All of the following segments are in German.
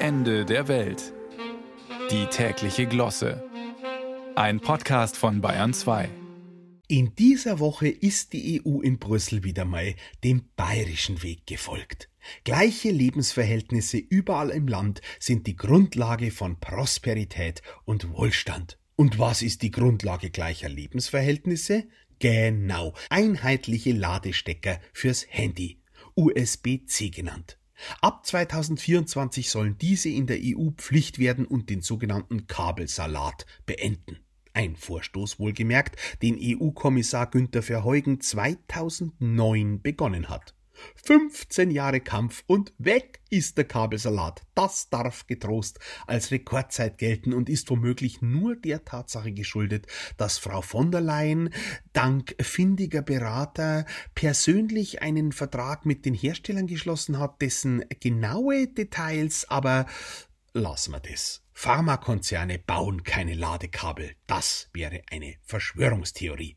Ende der Welt. Die tägliche Glosse. Ein Podcast von Bayern 2. In dieser Woche ist die EU in Brüssel wieder mal dem bayerischen Weg gefolgt. Gleiche Lebensverhältnisse überall im Land sind die Grundlage von Prosperität und Wohlstand. Und was ist die Grundlage gleicher Lebensverhältnisse? Genau, einheitliche Ladestecker fürs Handy, USB-C genannt. Ab 2024 sollen diese in der EU Pflicht werden und den sogenannten Kabelsalat beenden. Ein Vorstoß wohlgemerkt, den EU-Kommissar Günther Verheugen 2009 begonnen hat. 15 Jahre Kampf und weg ist der Kabelsalat. Das darf getrost als Rekordzeit gelten und ist womöglich nur der Tatsache geschuldet, dass Frau von der Leyen dank findiger Berater persönlich einen Vertrag mit den Herstellern geschlossen hat, dessen genaue Details aber lassen wir das. Pharmakonzerne bauen keine Ladekabel. Das wäre eine Verschwörungstheorie.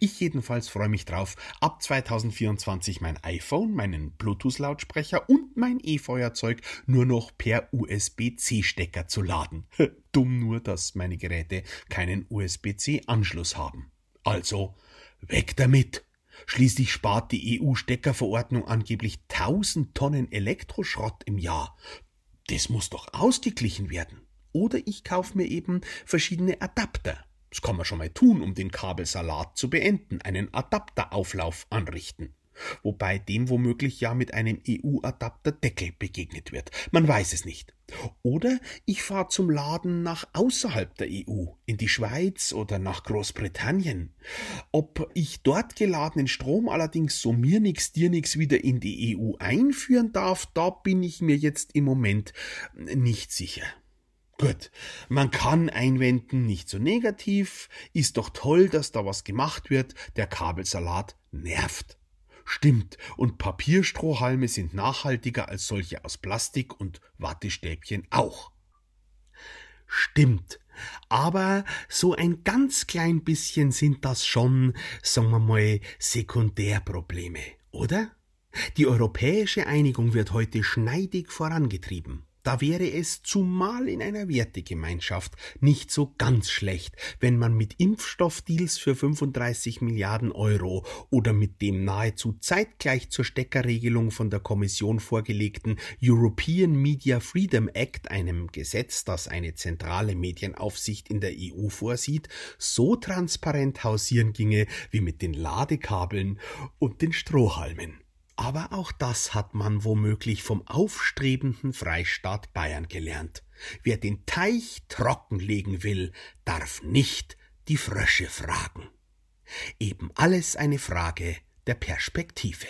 Ich jedenfalls freue mich drauf, ab 2024 mein iPhone, meinen Bluetooth-Lautsprecher und mein E-Feuerzeug nur noch per USB-C-Stecker zu laden. Dumm nur, dass meine Geräte keinen USB-C-Anschluss haben. Also, weg damit! Schließlich spart die EU-Steckerverordnung angeblich 1000 Tonnen Elektroschrott im Jahr. Das muss doch ausgeglichen werden. Oder ich kaufe mir eben verschiedene Adapter. Das kann man schon mal tun, um den Kabelsalat zu beenden, einen Adapterauflauf anrichten. Wobei dem womöglich ja mit einem EU-Adapterdeckel begegnet wird. Man weiß es nicht. Oder ich fahre zum Laden nach außerhalb der EU, in die Schweiz oder nach Großbritannien. Ob ich dort geladenen Strom allerdings so mir nix, dir nix wieder in die EU einführen darf, da bin ich mir jetzt im Moment nicht sicher. Gut, man kann einwenden, nicht so negativ, ist doch toll, dass da was gemacht wird, der Kabelsalat nervt. Stimmt, und Papierstrohhalme sind nachhaltiger als solche aus Plastik und Wattestäbchen auch. Stimmt, aber so ein ganz klein bisschen sind das schon, sagen wir mal, Sekundärprobleme, oder? Die europäische Einigung wird heute schneidig vorangetrieben. Da wäre es zumal in einer Wertegemeinschaft nicht so ganz schlecht, wenn man mit Impfstoffdeals für 35 Milliarden Euro oder mit dem nahezu zeitgleich zur Steckerregelung von der Kommission vorgelegten European Media Freedom Act, einem Gesetz, das eine zentrale Medienaufsicht in der EU vorsieht, so transparent hausieren ginge wie mit den Ladekabeln und den Strohhalmen. Aber auch das hat man womöglich vom aufstrebenden Freistaat Bayern gelernt. Wer den Teich trockenlegen will, darf nicht die Frösche fragen. Eben alles eine Frage der Perspektive.